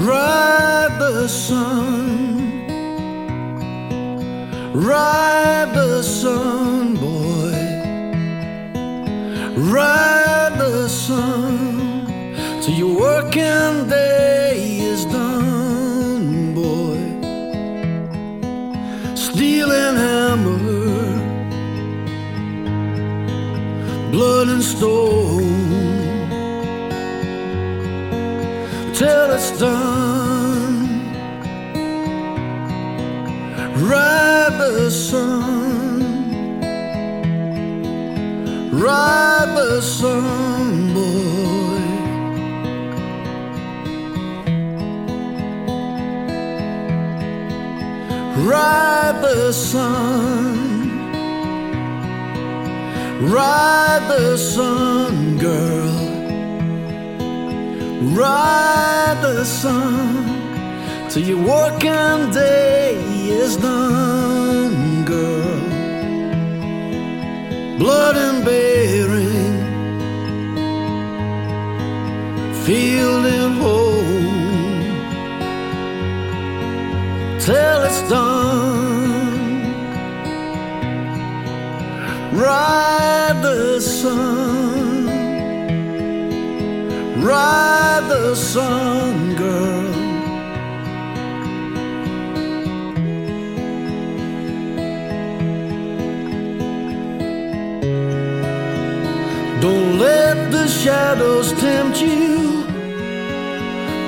Ride the sun, ride the sun, boy. Ride the sun till your working day is done, boy. Steel and hammer, blood and stone. Till it's done. Ride the sun, ride the sun, boy. Ride the sun, ride the sun, girl. Ride the sun till your working day is done, girl. Blood and bearing, field and home till it's done. Ride the sun, ride the sun, girl. Don't let the shadows tempt you.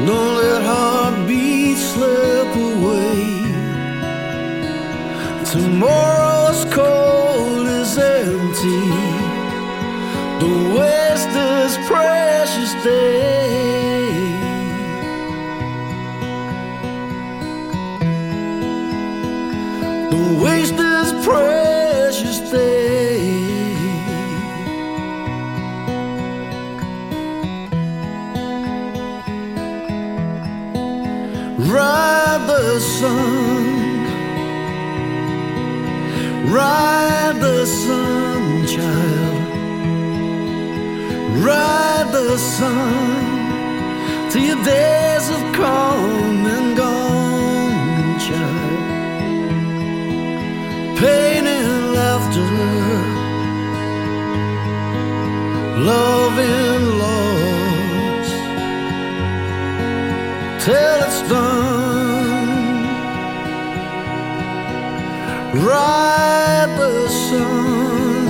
Don't let heartbeats slip away. Tomorrow's cold is empty. Don't waste this precious day. Don't waste this precious day. Ride the sun, ride the sun, child. Ride the sun till your days have come and love and loss, till it's done. Ride the sun,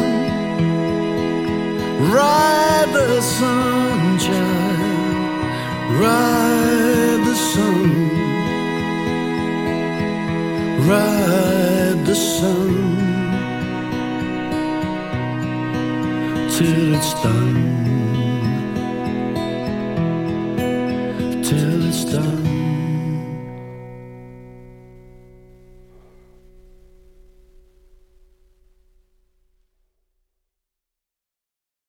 ride the sun. Ride the sun, ride the sun till it's done.